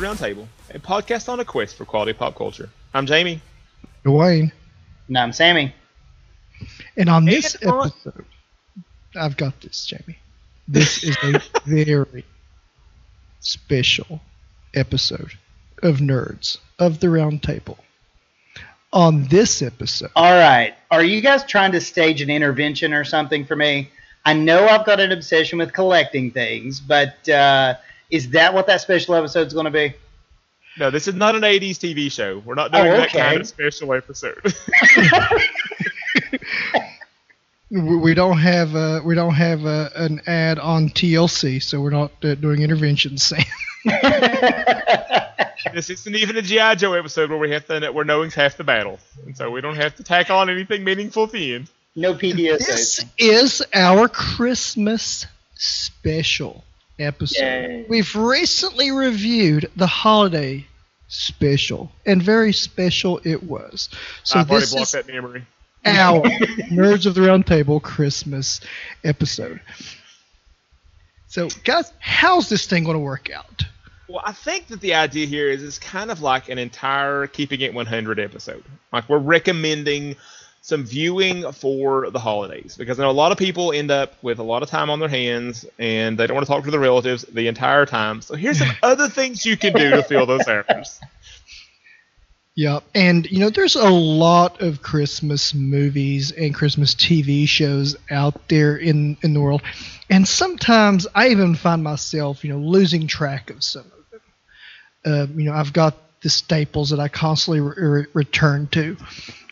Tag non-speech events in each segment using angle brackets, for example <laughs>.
to Nerds of the Round Table, a podcast on a quest for quality pop culture. I'm Jamie. Dwayne. And I'm Sammy. And on this And on- episode, I've got this, Jamie. This is a <laughs> very special episode of Nerds of the Round Table. On this episode, All right. Are you guys trying to stage an intervention or something for me? I know I've got an obsession with collecting things, but uh, is that what that special episode is going to be? No, this is not an 80s TV show. We're not doing Oh, that kind of special episode. <laughs> we we don't have uh, we don't have uh, an ad on TLC, so we're not uh, doing interventions. Sam. <laughs> this isn't even a G.I. Joe episode where we have to where knowing's half the battle. And so we don't have to tack on anything meaningful at the end. no PDS. This is our Christmas special episode. Yay. We've recently reviewed the holiday special, and very special it was. So I've already this blocked is that memory. our <laughs> Nerds of the Round Table Christmas episode. So, guys, how's this thing going to work out? Well, I think that the idea here is it's kind of like an entire Keeping It 100 episode. Like we're recommending some viewing for the holidays because I know a lot of people end up with a lot of time on their hands and they don't want to talk to their relatives the entire time. So here's some <laughs> other things you can do to fill those hours. <laughs> Yeah, and you know, there's a lot of Christmas movies and Christmas TV shows out there in in the world, and sometimes I even find myself, you know, losing track of some of them. Uh, you know, I've got the staples that I constantly re- re- return to,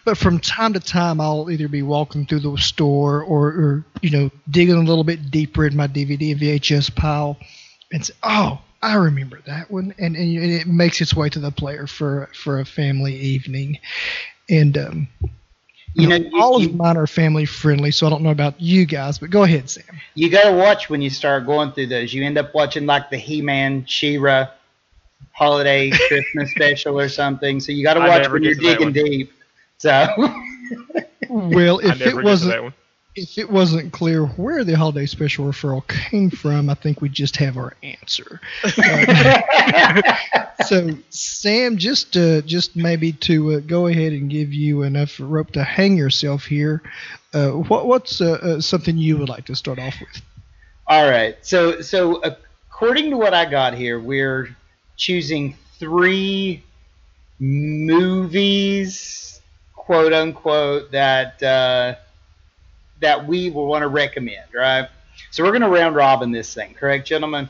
but from time to time, I'll either be walking through the store or, or you know, digging a little bit deeper in my DVD and VHS pile, and say, oh. I remember that one, and, and and it makes its way to the player for for a family evening, and um, You know, you, all you, of mine are family friendly, so I don't know about you guys, but go ahead, Sam. you got to watch when you start going through those. You end up watching like the He-Man, She-Ra holiday Christmas <laughs> special or something. So you got to watch when you're digging deep. So <laughs> Well, if it wasn't if it wasn't clear where the holiday special referral came from, I think we just have our answer. Uh, <laughs> so, Sam, just uh, just maybe to uh, go ahead and give you enough rope to hang yourself here. Uh, what what's uh, uh, something you would like to start off with? All right. So so according to what I got here, we're choosing three movies, quote unquote, that uh, that we will want to recommend, right? So we're going to round robin this thing, correct, gentlemen?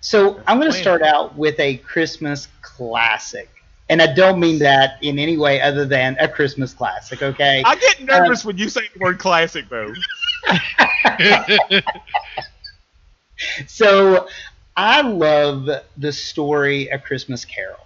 So I'm going to start out with a Christmas classic. And I don't mean that in any way other than a Christmas classic, okay? I get nervous when you say the word classic, though. <laughs> so I love the story A Christmas Carol.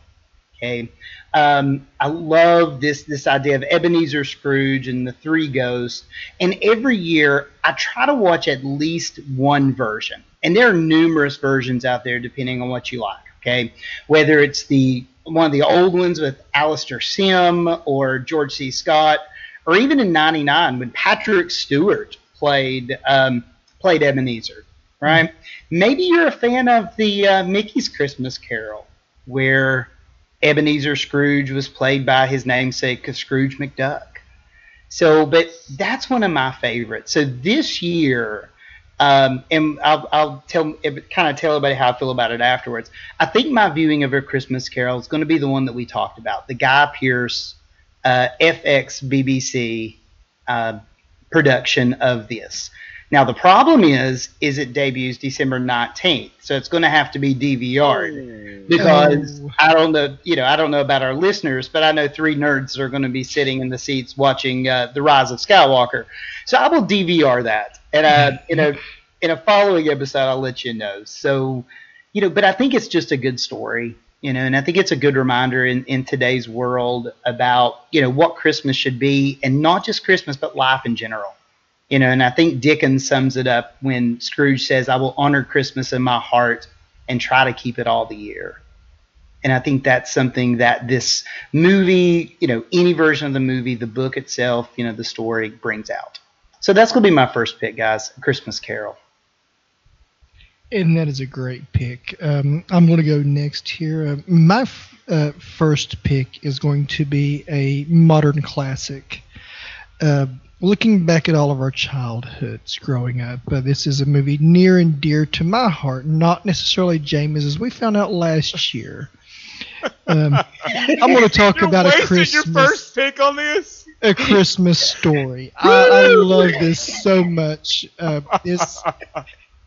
Okay, um, I love this this idea of Ebenezer Scrooge and the three ghosts. And every year I try to watch at least one version, and there are numerous versions out there depending on what you like. Okay, whether it's the one of the old ones with Alastair Sim or George C. Scott, or even in '99 when Patrick Stewart played um, played Ebenezer right? Maybe you're a fan of the uh, Mickey's Christmas Carol, where Ebenezer Scrooge was played by his namesake Scrooge McDuck. So, but that's one of my favorites. So this year, um, and I'll, I'll tell kind of tell everybody how I feel about it afterwards. I think my viewing of A Christmas Carol is going to be the one that we talked about, the Guy Pearce uh, FX BBC uh, production of this. Now the problem is, is it debuts December 19th, so it's going to have to be DVR'd because Oh. I don't know, you know, I don't know about our listeners, but I know three nerds are going to be sitting in the seats watching uh, the Rise of Skywalker. So I will DVR that, and uh, <laughs> in a in a following episode, I'll let you know. So, you know, but I think it's just a good story, you know, and I think it's a good reminder in in today's world about you know what Christmas should be, and not just Christmas, but life in general. You know, and I think Dickens sums it up when Scrooge says, I will honor Christmas in my heart and try to keep it all the year. And I think that's something that this movie, you know, any version of the movie, the book itself, you know, the story brings out. So that's going to be my first pick, guys Christmas Carol. And that is a great pick. Um, I'm going to go next here. Uh, my f- uh, first pick is going to be a modern classic. Uh, looking back at all of our childhoods growing up, uh, this is a movie near and dear to my heart, not necessarily James, as we found out last year. Um, I'm going <laughs> to talk You're about a Christmas your first pick on this. a Christmas story. I, I love this so much. Uh, this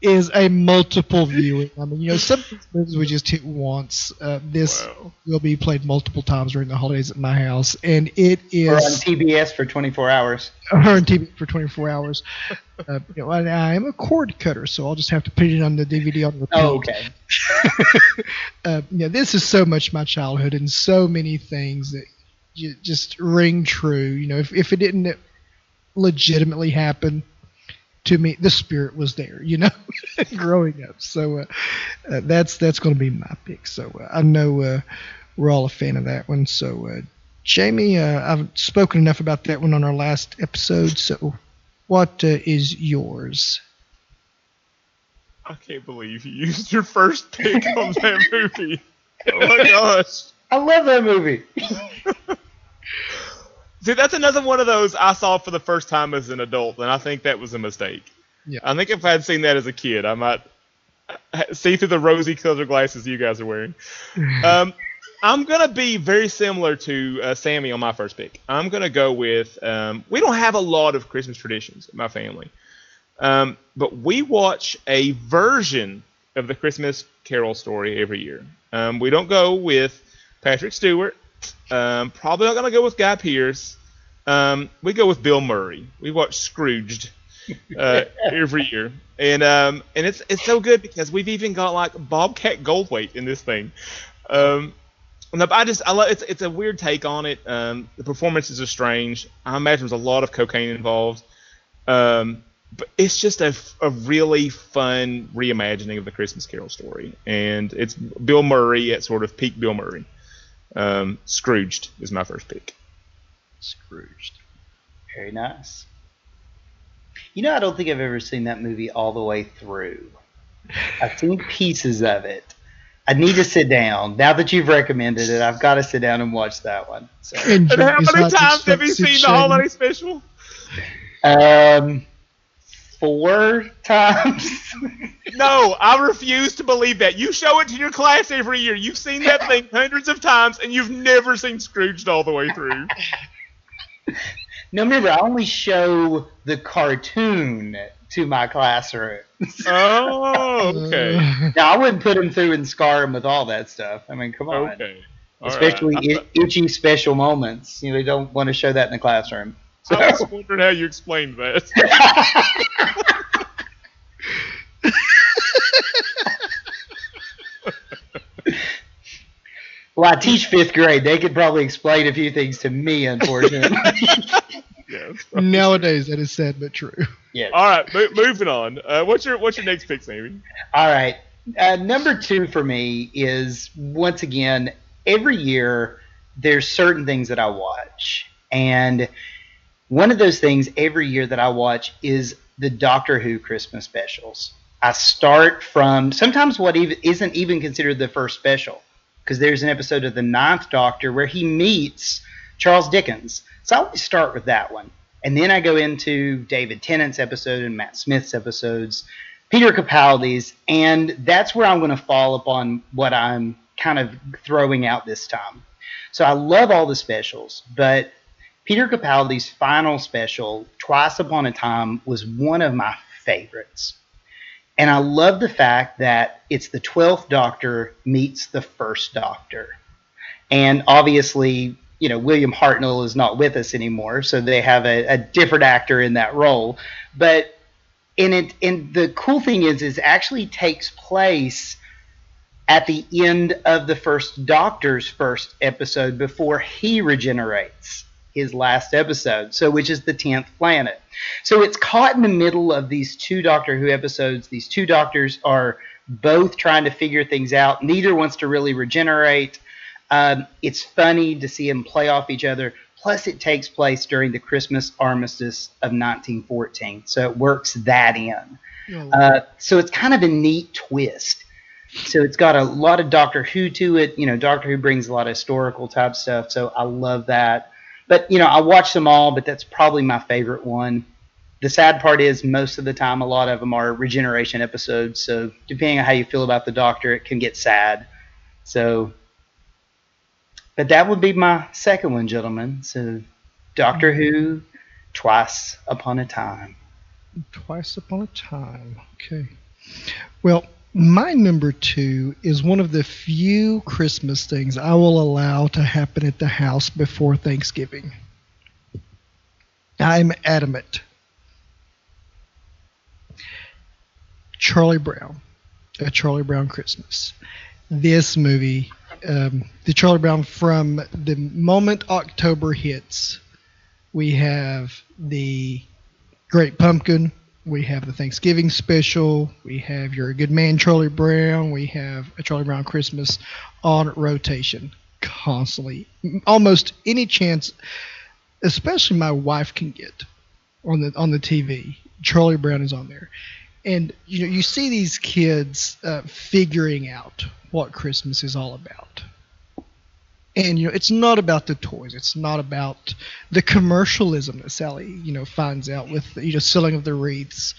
is a multiple viewing. I mean, you know, some movies we just hit once. Uh, this Wow. will be played multiple times during the holidays at my house, and it is. Or on TBS for 24 hours. <laughs> her on TV for 24 hours. Uh, you know, and I am a cord cutter, so I'll just have to put it on the DVD on repeat. Oh, okay. <laughs> uh, yeah, this is so much my childhood and so many things that j- just ring true. You know, if, if it didn't legitimately happen to me, the spirit was there. You know, <laughs> growing up. So uh, uh, that's that's going to be my pick. So uh, I know uh, we're all a fan of that one. So uh, Jamie, uh, I've spoken enough about that one on our last episode. So what uh, is yours? I can't believe you used your first pick on that movie. Oh my gosh. I love that movie. <laughs> See, that's another one of those I saw for the first time as an adult, and I think that was a mistake. Yeah. I think if I had seen that as a kid, I might see through the rosy colored glasses you guys are wearing. <laughs> Um, I'm gonna be very similar to uh, Sammy on my first pick. I'm gonna go with. Um, we don't have a lot of Christmas traditions in my family, um, but we watch a version of the Christmas Carol story every year. Um, we don't go with Patrick Stewart. Um, probably not gonna go with Guy Pearce. Um, we go with Bill Murray. We watch Scrooged uh, <laughs> every year, and um, and it's it's so good because we've even got like Bobcat Goldthwait in this thing. Um, I just I love it's it's a weird take on it. Um, the performances are strange. I imagine there's a lot of cocaine involved. Um, but it's just a, a really fun reimagining of the Christmas Carol story, and it's Bill Murray at sort of peak Bill Murray. Um, Scrooged is my first pick. Scrooged. Very nice. You know, I don't think I've ever seen that movie all the way through. I've seen pieces of it. I need to sit down. Now that you've recommended it, I've got to sit down and watch that one. So, And And how many times have you seen the holiday special? um, four times. <laughs> No, I refuse to believe that. You show it to your class every year. You've seen that thing <laughs> hundreds of times, and you've never seen Scrooged all the way through. no, remember, I only show the cartoon to my classroom. Oh, okay. Now, I wouldn't put him through and scar him with all that stuff. I mean, come on. Okay. All right. Especially i- itchy special moments. You know, you don't want to show that in the classroom. So, I was <laughs> wondering how you explained that. well, I teach fifth grade. They could probably explain a few things to me, unfortunately. <laughs> Yeah, <laughs> Nowadays, that is sad but true. yes. All right, mo- moving on. Uh, what's your what's your next pick, Sammy? All right. Uh, number two for me is once again every year there's certain things that I watch, and one of those things every year that I watch is the Doctor Who Christmas specials. I start from sometimes what even isn't even considered the first special because there's an episode of the Ninth Doctor where he meets Charles Dickens. So I always start with that one, and then I go into David Tennant's episode and Matt Smith's episodes. Peter Capaldi's, and that's where I'm going to fall upon what I'm kind of throwing out this time. So I love all the specials, but Peter Capaldi's final special, Twice Upon a Time, was one of my favorites. And I love the fact that it's the 12th Doctor meets the first Doctor. And obviously, you know, William Hartnell is not with us anymore, so they have a, a different actor in that role. But and it and the cool thing is is actually takes place at the end of the first doctor's first episode before he regenerates his last episode so which is the 10th planet so it's caught in the middle of these two doctor who episodes these two doctors are both trying to figure things out neither wants to really regenerate um, it's funny to see them play off each other Plus, it takes place during the Christmas armistice of 1914, so it works that in. Oh. Uh, so it's kind of a neat twist. So it's got a lot of Doctor Who to it. You know, Doctor Who brings a lot of historical type stuff. So I love that. But you know, I watch them all, but that's probably my favorite one. The sad part is most of the time, a lot of them are regeneration episodes. So depending on how you feel about the Doctor, it can get sad. So, but that would be my second one, gentlemen. So Doctor Who, Twice Upon a Time. Twice upon a time. Okay. Well, my number two is one of the few Christmas things I will allow to happen at the house before Thanksgiving. I'm adamant. Charlie Brown, A Charlie Brown Christmas. This movie, um, the Charlie Brown, from the moment October hits, we have the Great Pumpkin, we have the Thanksgiving special, we have You're Good Man, Charlie Brown, we have a Charlie Brown Christmas on rotation constantly. Almost any chance, especially my wife can get on the on the TV, Charlie Brown is on there. And you know, you see these kids uh, figuring out what Christmas is all about. And you know, it's not about the toys. It's not about the commercialism that Sally, you know, finds out with you know selling of the wreaths.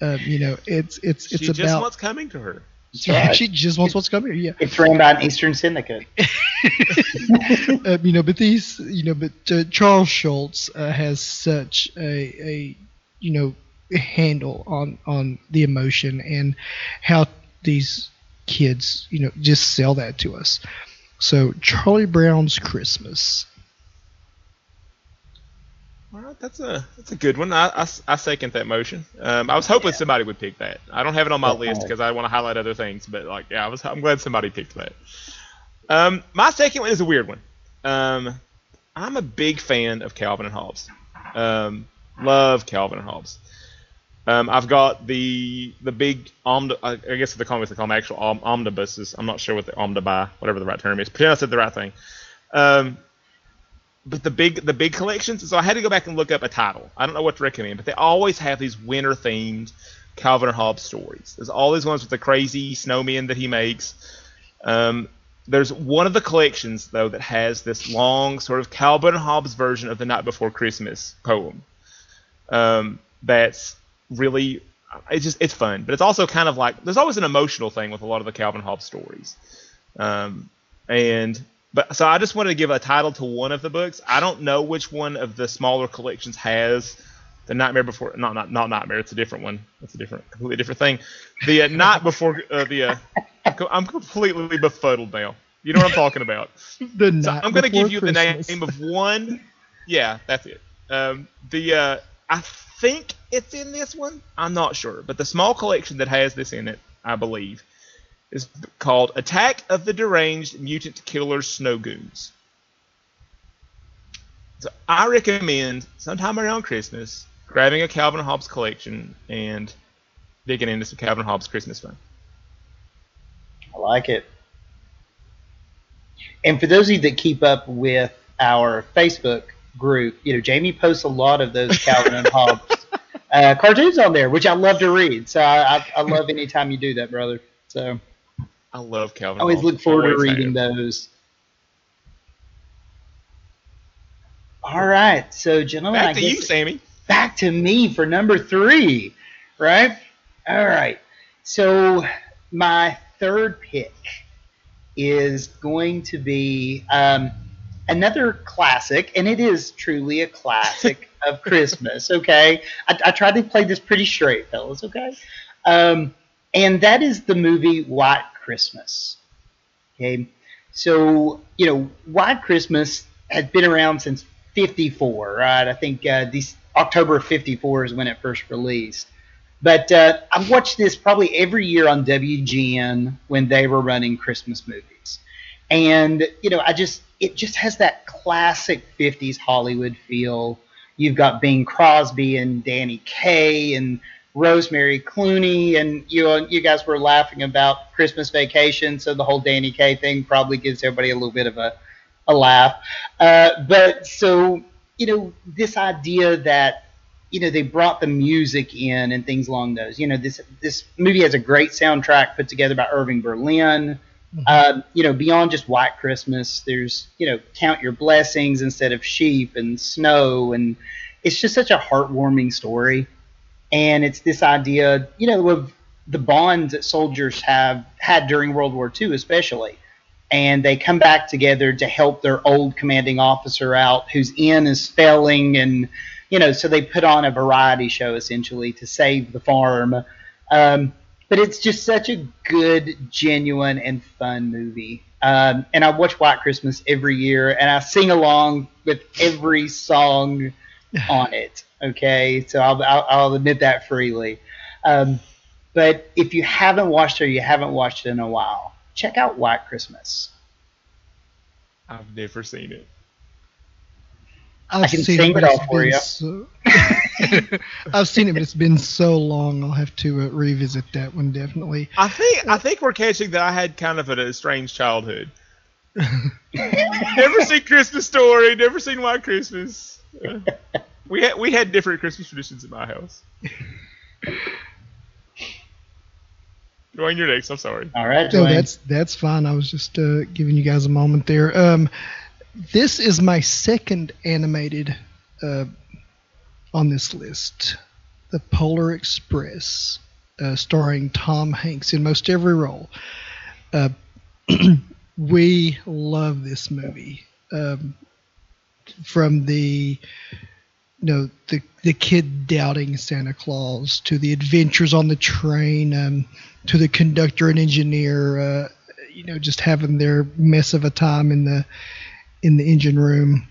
Um, you know, it's it's it's she just about what's coming to her. <laughs> right. she just wants what's coming. Yeah, It's ran by an Eastern Syndicate. <laughs> um, you know, but these, you know, but uh, Charles Schulz uh, has such a, a, you know, handle on on the emotion and how these kids, you know, just sell that to us. So Charlie Brown's Christmas. All right, that's a that's a good one. I, I, I second that motion. Um, I was hoping somebody would pick that. I don't have it on my Okay. list because I want to highlight other things, but like, yeah, I was I'm glad somebody picked that. Um, my second one is a weird one. Um, I'm a big fan of Calvin and Hobbes. Um, love Calvin and Hobbes. Um, I've got the the big omni, I guess the comics they call them actual om- omnibuses. I'm not sure what the omnibuy, whatever the right term is. Pretend I said the right thing. Um, but the big the big collections. So I had to go back and look up a title. I don't know what to recommend, but they always have these winter themed Calvin and Hobbes stories. There's all these ones with the crazy snowmen that he makes. Um, there's one of the collections though that has this long sort of Calvin and Hobbes version of the Night Before Christmas poem. Um, that's really it's just it's fun, but it's also kind of like there's always an emotional thing with a lot of the Calvin Hobbes stories. Um, and but so I just wanted to give a title to one of the books. I don't know which one of the smaller collections has the Nightmare Before. Not not not Nightmare. It's a different one. It's a different, completely different thing. The uh, <laughs> Night Before uh, the. Uh, I'm completely befuddled now. You know what I'm talking about. The So night I'm going to give you the name of one. Yeah, that's it. Um, the uh, I think it's in this one. I'm not sure, but the small collection that has this in it, I believe, is called "Attack of the Deranged Mutant Killer Snow Goons." So I recommend sometime around Christmas grabbing a Calvin Hobbes collection and digging into some Calvin Hobbes Christmas fun. I like it. And for those of you that keep up with our Facebook group, you know, Jamie posts a lot of those Calvin and Hobbes uh, cartoons on there, which I love to read. So I, I, I love any time you do that, brother. So I love Calvin. I always Hobbes. look forward to reading those. All right, so gentlemen, Back to you, Sammy. back to me for number three, right? All right. So my third pick is going to be um, another classic, and it is truly a classic <laughs> of Christmas. Okay, I, I tried to play this pretty straight, fellas. Okay, um, and that is the movie White Christmas. Okay, so you know White Christmas has been around since '54, right? I think uh, these October of '54 is when it first released. But uh, I've watched this probably every year on WGN when they were running Christmas movies, and you know I just it just has that classic '50s Hollywood feel. You've got Bing Crosby and Danny Kaye and Rosemary Clooney, and you you guys were laughing about Christmas Vacation, so the whole Danny Kaye thing probably gives everybody a little bit of a a laugh. Uh, but so you know this idea that you know they brought the music in and things along those. You know this this movie has a great soundtrack put together by Irving Berlin. Mm-hmm. Uh, you know beyond just White Christmas, there's you know Count Your Blessings instead of sheep and snow, and it's just such a heartwarming story. And it's this idea, you know, of the bonds that soldiers have had during World War II, especially. And they come back together to help their old commanding officer out, whose inn is failing, and you know, so they put on a variety show essentially to save the farm. Um, but it's just such a good, genuine, and fun movie. Um, and I watch White Christmas every year, and I sing along with every song <laughs> on it. Okay, so I'll, I'll, I'll admit that freely. Um, but if you haven't watched it or you haven't watched it in a while, check out White Christmas. I've never seen it. I've I can seen sing it, but it all for you. So, <laughs> <laughs> I've seen it, but it's been so long. I'll have to uh, revisit that one definitely. I think I think we're catching that I had kind of a strange childhood. <laughs> never seen Christmas Story. Never seen White Christmas. Uh, <laughs> we had we had different Christmas traditions in my house. Dwayne, you're next. I'm sorry. All right, No, that's that's fine. I was just uh, giving you guys a moment there. Um, this is my second animated uh, on this list, The Polar Express, uh, starring Tom Hanks in most every role. Uh, <clears throat> we love this movie. Um, from the you know the the kid doubting Santa Claus to the adventures on the train um, to the conductor and engineer uh, you know just having their mess of a time in the in the engine room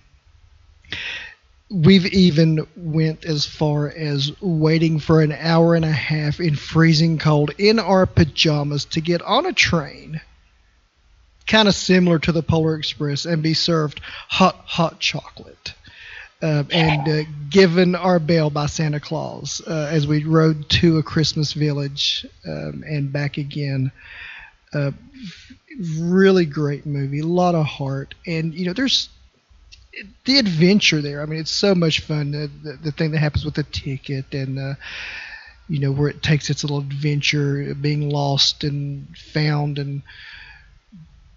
we've even went as far as waiting for an hour and a half in freezing cold in our pajamas to get on a train kind of similar to the Polar Express and be served hot hot chocolate uh, and uh, given our bell by Santa Claus uh, as we rode to a Christmas village um, and back again. Uh, really great movie, a lot of heart, and you know there's the adventure there. I mean, it's so much fun. The, the, the thing that happens with the ticket and uh, you know where it takes its little adventure, being lost and found and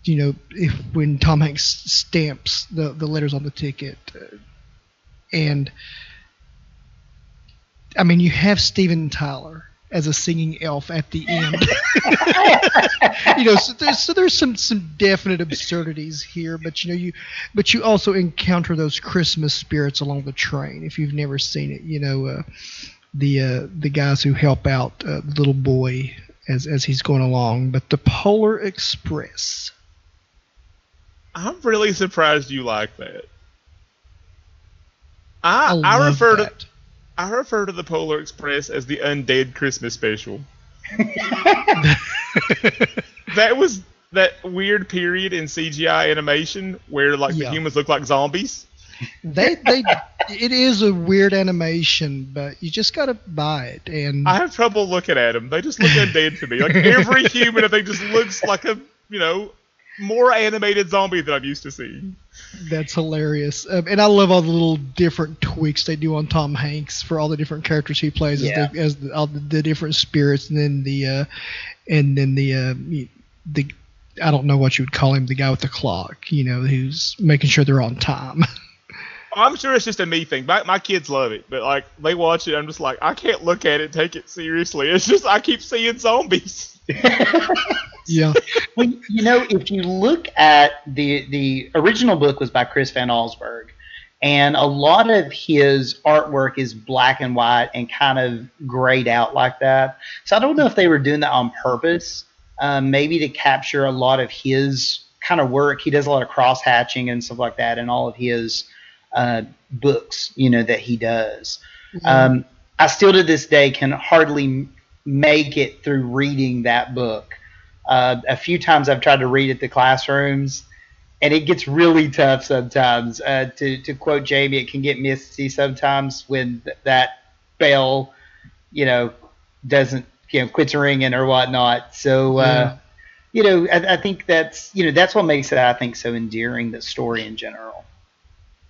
you know, if when Tom Hanks stamps the, the letters on the ticket, uh, and I mean, you have Steven Tyler as a singing elf at the end. <laughs> you know, so there's so there's some some definite absurdities here, but you know you, but you also encounter those Christmas spirits along the train. If you've never seen it, you know, uh, the uh, the guys who help out uh, the little boy as as he's going along. But the Polar Express. I'm really surprised you like that. I I, I, love refer to that. I refer to the Polar Express as the Undead Christmas Special. <laughs> that was that weird period in CGI animation where like Yeah. the humans look like zombies. they they <laughs> it is a weird animation, but you just gotta buy it. And I have trouble looking at them. They just look undead to me. Like every <laughs> human, I think, just looks like a you know more animated zombie than I'm used to seeing. That's hilarious, um, and I love all the little different tweaks they do on Tom Hanks for all the different characters he plays Yeah. as, the, as the, all the, the different spirits, and then the uh, and then the uh, the I don't know what you would call him, the guy with the clock, you know, who's making sure they're on time. <laughs> I'm sure it's just a me thing. My, my kids love it, but like they watch it, I'm just like I can't look at it, take it seriously. It's just I keep seeing zombies. <laughs> yeah, <laughs> well, you know, if you look at the the original book was by Chris Van Allsburg, and a lot of his artwork is black and white and kind of grayed out like that. So I don't know if they were doing that on purpose, um, maybe to capture a lot of his kind of work. He does a lot of cross hatching and stuff like that, in all of his uh, books, you know, that he does. Um, I still to this day can hardly make it through reading that book. Uh, a few times I've tried to read it to classrooms, and it gets really tough sometimes. Uh, to, to quote Jamie, it can get misty sometimes when th- that bell, you know, doesn't, you know, quits ringing or whatnot. So, uh, Yeah. you know, I, I think that's, you know, that's what makes it, I think, so endearing, the story in general.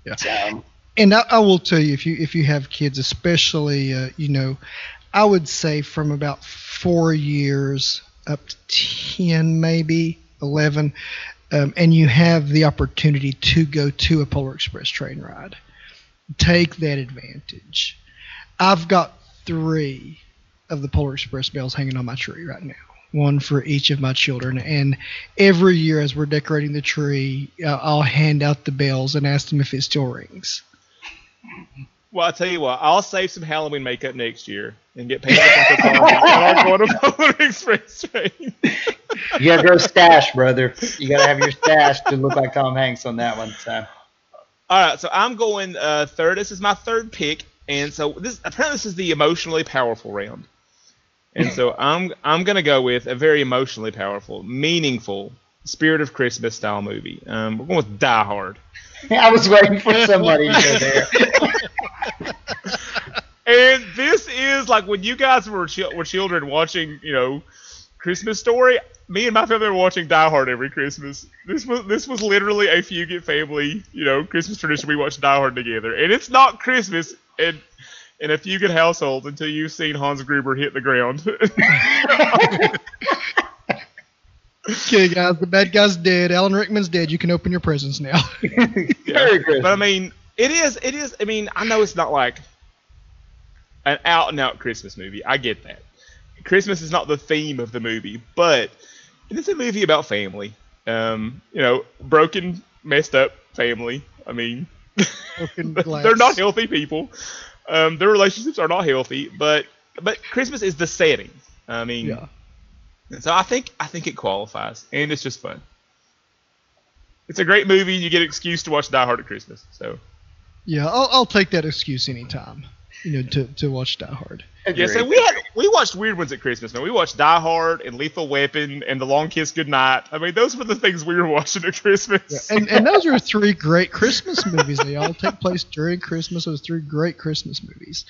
Yeah. So, and I, I will tell you if you if you have kids, especially uh, you know, I would say from about four years up to ten, maybe eleven, um, and you have the opportunity to go to a Polar Express train ride, take that advantage. I've got three of the Polar Express bells hanging on my tree right now. One for each of my children, and every year as we're decorating the tree, uh, I'll hand out the bells and ask them if it still rings. Well, I'll tell you what, I'll save some Halloween makeup next year and get paid like a zombie. and I'll go on a Polar Express train. You gotta grow stash, brother. You gotta have your stash to look like Tom Hanks on that one. So All right, so I'm going uh, third. This is my third pick, and so this apparently this is the emotionally powerful round, and so I'm I'm gonna go with a very emotionally powerful, meaningful, spirit of Christmas style movie. Um, we're going with Die Hard, <laughs> I was waiting for somebody to go there. <laughs> and this is like when you guys were chi- were children watching, you know, Christmas Story. Me and my family were watching Die Hard every Christmas. This was this was literally a Fugit family, you know, Christmas tradition. We watched Die Hard together, and it's not Christmas in in a Fugit household until you've seen Hans Gruber hit the ground. <laughs> Okay, guys, the bad guy's dead. Alan Rickman's dead. You can open your presents now. <laughs> Very good. But I mean, it is. It is. I mean, I know it's not like an out and out Christmas movie. I get that. Christmas is not the theme of the movie, but it is a movie about family. Um, you know, broken, messed up family. I mean, Broken <laughs> glass. they're not healthy people. Um, their relationships are not healthy, but but Christmas is the setting. I mean, Yeah. so I think I think it qualifies, and it's just fun. It's a great movie. You get an excuse to watch Die Hard at Christmas. So Yeah, I'll, I'll take that excuse anytime. You know, to, to watch Die Hard. yeah, so we had we watched weird ones at Christmas. Man, we watched Die Hard and Lethal Weapon and The Long Kiss Goodnight. I mean, those were the things we were watching at Christmas. And and those are three great Christmas movies. They all take place during Christmas. Those three great Christmas movies.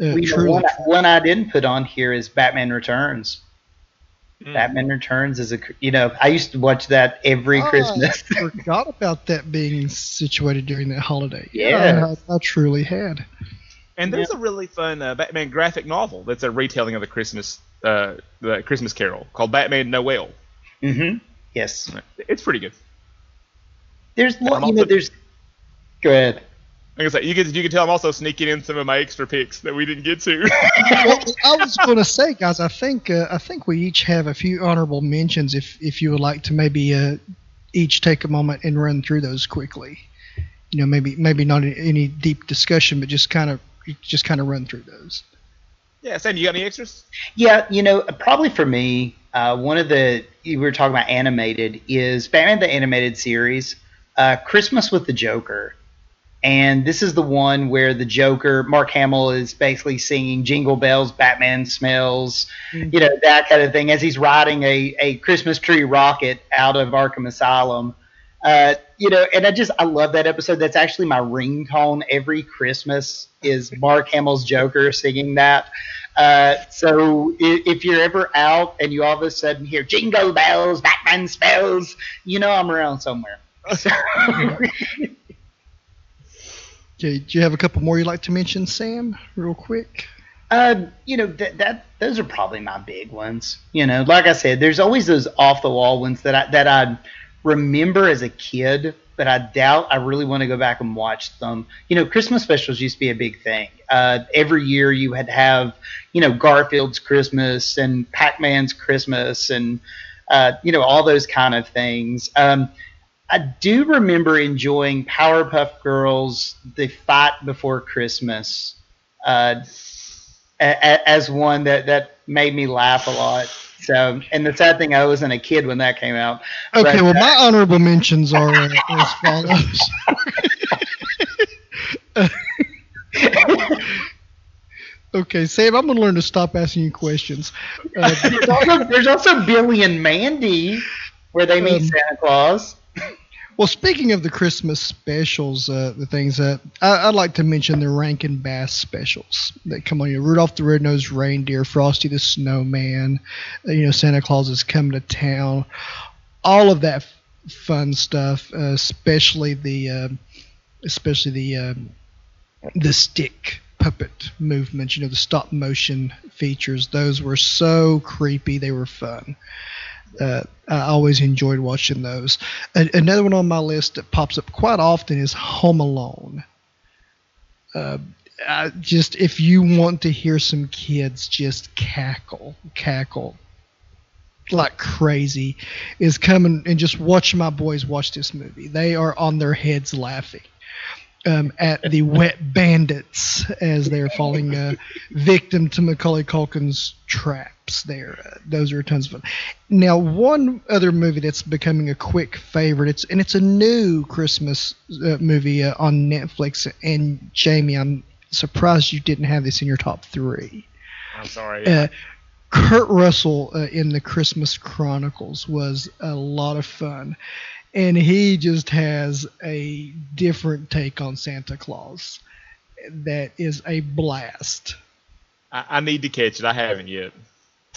Uh, We- one, one I didn't put on here is Batman Returns. Mm. Batman Returns is a you know I used to watch that every Ah, Christmas. I forgot about that being situated during that holiday. <laughs> Yeah. I, I truly had. And there's a really fun uh, Batman graphic novel that's a retelling of the Christmas uh, the Christmas Carol called Batman Noel. Mm hmm Yes. It's pretty good. There's I'm. You know, there's. Go ahead. Like I said, you can you can tell I'm also sneaking in some of my extra picks that we didn't get to. <laughs> well, I was going to say, guys, I think uh, I think we each have a few honorable mentions. If if you would like to maybe uh, each take a moment and run through those quickly. You know, maybe maybe not any deep discussion, but just kind of just kind of run through those. yeah, Sam, you got any extras? Yeah, you know, probably for me, uh, one of the we were talking about animated is Batman the animated series, uh, Christmas with the Joker, and this is the one where the Joker, Mark Hamill, is basically singing "Jingle Bells, Batman Smells," Mm. you know that kind of thing as he's riding a a Christmas tree rocket out of Arkham Asylum. Uh, you know, and I just I love that episode. That's actually my ringtone every Christmas is Mark Hamill's Joker singing that. Uh, so if, if you're ever out and you all of a sudden hear jingle bells, Batman spells, you know I'm around somewhere. So, <laughs> Okay, do you have a couple more you'd like to mention, Sam, real quick? uh, you know that that those are probably my big ones. You know, like I said, there's always those off the wall ones that I that I remember as a kid, but I doubt I really want to go back and watch them. You know, Christmas specials used to be a big thing. Uh, every year you had to have, you know, Garfield's Christmas and Pac-Man's Christmas and uh, you know all those kind of things. Um, I do remember enjoying Powerpuff Girls, the fight before Christmas, uh, a- a- as one that, that made me laugh a lot. So, and the sad thing, I wasn't a kid when that came out. Okay, But, well, uh, my honorable mentions are uh, as follows. <laughs> okay, Sam, I'm going to learn to stop asking you questions. <laughs> Uh, there's, also, there's also Billy and Mandy, where they meet Um, Santa Claus. Well, speaking of the Christmas specials, uh, the things that I, I'd like to mention the Rankin Bass specials that come on. You Rudolph the Red-Nosed Reindeer, Frosty the Snowman, uh, you know, Santa Claus is coming to town. All of that f- fun stuff, uh, especially the, um especially the um the stick puppet movements, you know, the stop motion features. Those were so creepy. They were fun. Uh, I always enjoyed watching those. A- another one on my list that pops up quite often is Home Alone. Uh, I just if you want to hear some kids just cackle, cackle like crazy, is coming and just watch my boys watch this movie. They are on their heads laughing um, at the wet bandits as they're falling uh, victim to Macaulay Culkin's There, uh, those are tons of fun. Now, one other movie that's becoming a quick favorite. It's and it's a new Christmas uh, movie uh, on Netflix. And Jamie, I'm surprised you didn't have this in your top three. I'm sorry. Uh, Kurt Russell uh, in the Christmas Chronicles was a lot of fun, and he just has a different take on Santa Claus that is a blast. I need to catch it. I haven't yet.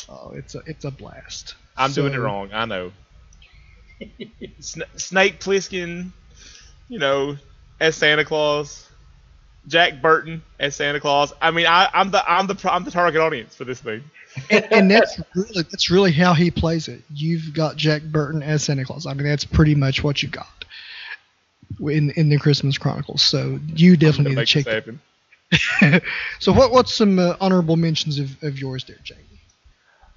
Oh, it's a it's a blast. I'm doing it wrong. I know. <laughs> Sna- Snake Plissken, you know, as Santa Claus. Jack Burton as Santa Claus. I mean, I, I'm the I'm the I'm the target audience for this thing. and, and that's really that's really how he plays it. You've got Jack Burton as Santa Claus. I mean, that's pretty much what you got in in the Christmas Chronicles. So you definitely need to check <laughs> so what what's some uh, honorable mentions of, of yours there, Jamie?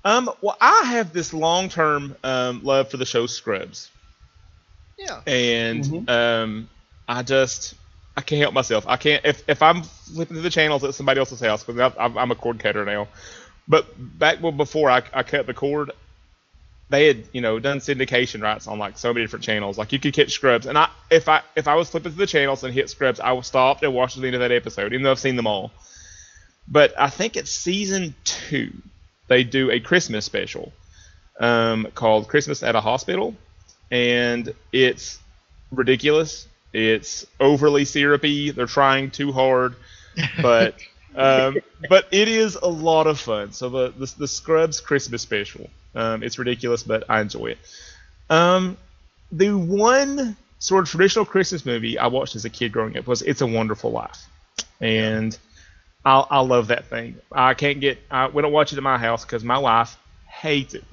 Um, well, I have this long term um, love for the show Scrubs, Yeah. and Mhm. um, I just I can't help myself. I can't if if I'm flipping through the channels at somebody else's house because I'm, I'm a cord cutter now. But back well, before I, I cut the cord, they had you know done syndication rights on like so many different channels. Like you could catch Scrubs, and I if I if I was flipping through the channels and hit Scrubs, I would stop and watch the end of that episode, even though I've seen them all. But I think it's season two. They do a Christmas special um, called Christmas at a Hospital, and it's ridiculous. It's overly syrupy. They're trying too hard, but <laughs> um, but it is a lot of fun. So the the, the Scrubs Christmas special. Um, it's ridiculous, but I enjoy it. Um, the one sort of traditional Christmas movie I watched as a kid growing up was It's a Wonderful Life, and I, I love that thing. I can't get. I, we don't watch it at my house because my wife hates it.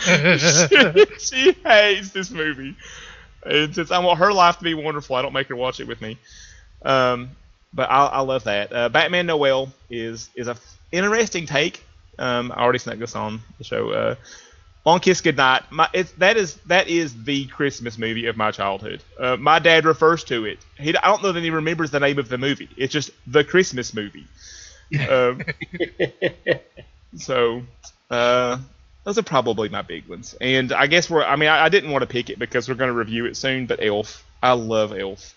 she, <laughs> <laughs> she hates this movie, and since I want her life to be wonderful, I don't make her watch it with me. Um, but I, I love that. Uh, Batman Noel is is a f- interesting take. Um, I already snuck this on the show. Uh, Long Kiss Goodnight. My, it's, that is that is the Christmas movie of my childhood. Uh, my dad refers to it. He, I don't know that he remembers the name of the movie. It's just the Christmas movie. Um, <laughs> so uh, those are probably my big ones. And I guess we're. I mean, I, I didn't want to pick it because we're going to review it soon. But Elf, I love Elf,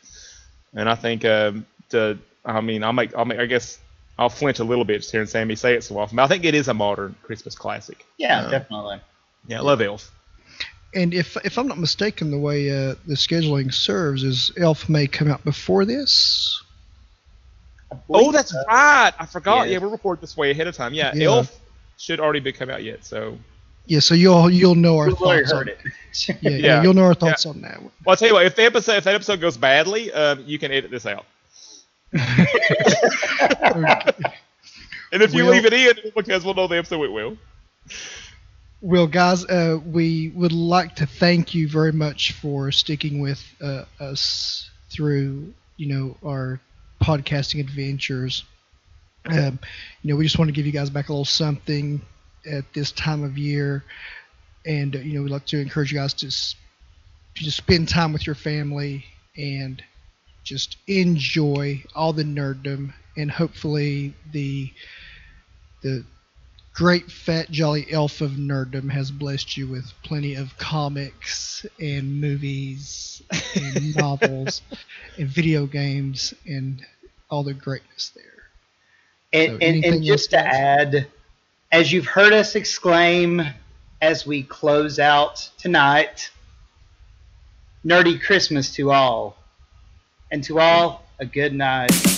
and I think um, the. I mean, I'll make. I'll make. I guess I'll flinch a little bit just hearing Sammy say it so often. But I think it is a modern Christmas classic. Yeah, Um, definitely. Yeah, I love Elf. And if if I'm not mistaken, the way uh, the scheduling serves is Elf may come out before this. Oh, that's right. I forgot. Yeah. Yeah, we're recording this way ahead of time. Yeah, Yeah. Elf should already be come out yet. So, Yeah, so you'll you'll know our We've thoughts on heard it. it. Yeah, yeah, <laughs> Yeah. you'll know our thoughts on that well, I'll tell you what. If the episode, if that episode goes badly, um, you can edit this out. <laughs> And if you We'll- leave it in, because we'll know the episode went well. Well, guys, uh, we would like to thank you very much for sticking with uh, us through, you know, our podcasting adventures. Um, you know, we just want to give you guys back a little something at this time of year, and uh, you know, we'd like to encourage you guys to s- just spend time with your family and just enjoy all the nerddom, and hopefully the the great fat jolly elf of nerddom has blessed you with plenty of comics and movies and <laughs> novels and video games and all the greatness there. And, So and, and just to add, as you've heard us exclaim as we close out tonight, nerdy Christmas to all. And to all, a good night.